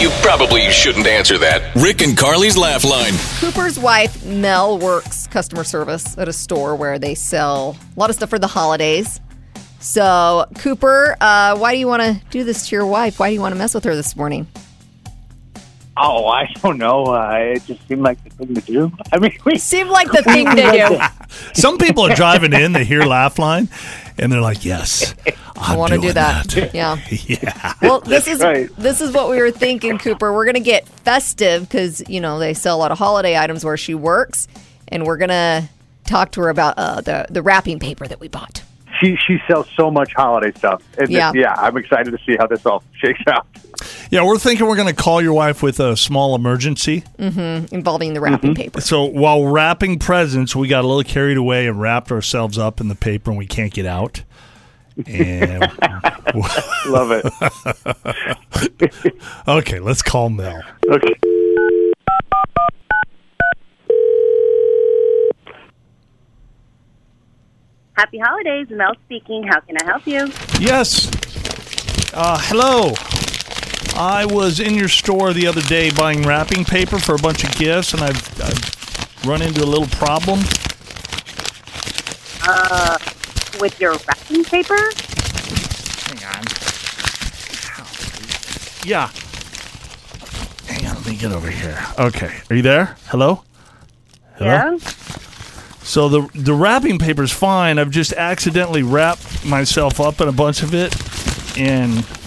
You probably shouldn't answer that. Rick and Carly's Laugh Line. Cooper's wife, Mel, works customer service at a store where they sell a lot of stuff for the holidays. So, Cooper, uh, why do you want to do this to your wife? Why do you want to mess with her this morning? Oh, I don't know. Uh, it just seemed like the thing to do. I mean, we Seemed like the thing to do. Some people are driving in, they hear Laugh Line, and they're like, "Yes, I want to do doing that. Yeah. yeah. Well, this is right. this is what we were thinking, Cooper. We're gonna get festive because you know they sell a lot of holiday items where she works, and we're gonna talk to her about uh, the the wrapping paper that we bought. she she sells so much holiday stuff. And Yeah. yeah, I'm excited to see how this all shakes out. Yeah, we're thinking we're going to call your wife with a small emergency. involving the wrapping paper. So while wrapping presents, we got a little carried away and wrapped ourselves up in the paper, and we can't get out. And Love it. okay, let's call Mel. Okay. Happy holidays, Mel speaking. How can I help you? Yes. Uh, hello. I was in your store the other day buying wrapping paper for a bunch of gifts, and I've, I've run into a little problem. Uh, with your wrapping paper? Hang on. Yeah. Hang on, let me get over here. Okay, are you there? Hello? Hello? Yeah. So the the wrapping paper's fine. I've just accidentally wrapped myself up in a bunch of it, and it's kind of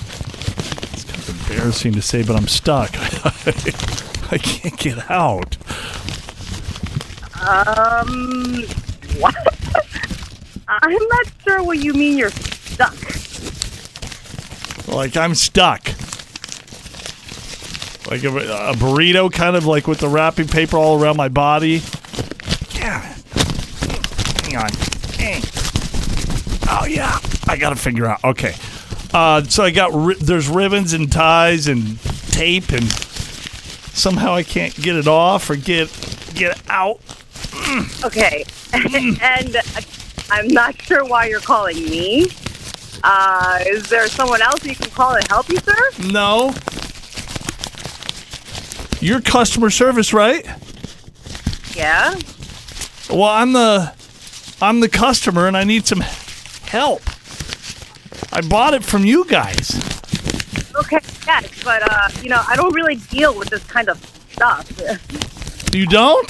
embarrassing to say, but I'm stuck. I can't get out. Um, what? I'm not sure what you mean you're stuck. Like I'm stuck. Like a, a burrito, kind of like with the wrapping paper all around my body. Yeah. Hang on. Hey. Oh yeah, I gotta figure out. Okay. Uh, so I got ri- there's ribbons and ties and tape and somehow I can't get it off or get get out. Okay. and uh, I'm not sure why you're calling me. Uh, is there someone else you can call and help you, sir? No. You're customer service, right? Yeah. Well, I'm the I'm the customer and I need some help. I bought it from you guys. Okay. Yes, but uh, you know, I don't really deal with this kind of stuff. You don't?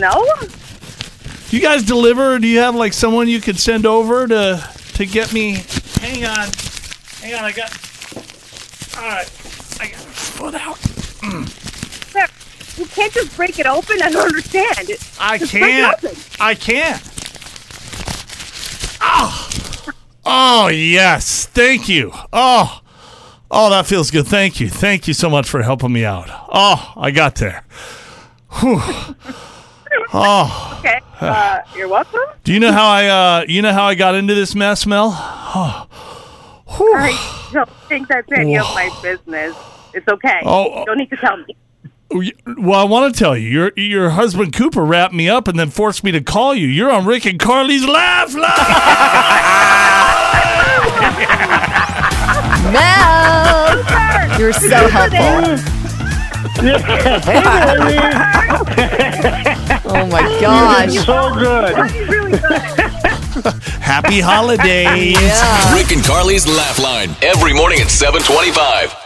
No. You guys deliver? Do you have like someone you could send over to to get me? Hang on, hang on. I got. All right, I got foot out. Sir, you can't just break it open. I don't understand. I Just can't. I can't. Oh, oh yes. Thank you. Oh, oh, that feels good. Thank you. Thank you so much for helping me out. Oh, I got there. Whew. Oh, Okay. Uh, you're welcome. do you know how I uh you know how I got into this mess, Mel? Oh. Whew. I don't think that's any of my business. It's okay. Oh. You don't need to tell me. Well, I want to tell you, your your husband Cooper wrapped me up and then forced me to call you. You're on Rick and Carly's Laugh Line. you're so helpful. Oh my gosh. So good. It's really good. Happy holidays. Yeah. Rick and Carly's Laugh Line. Every morning at 725.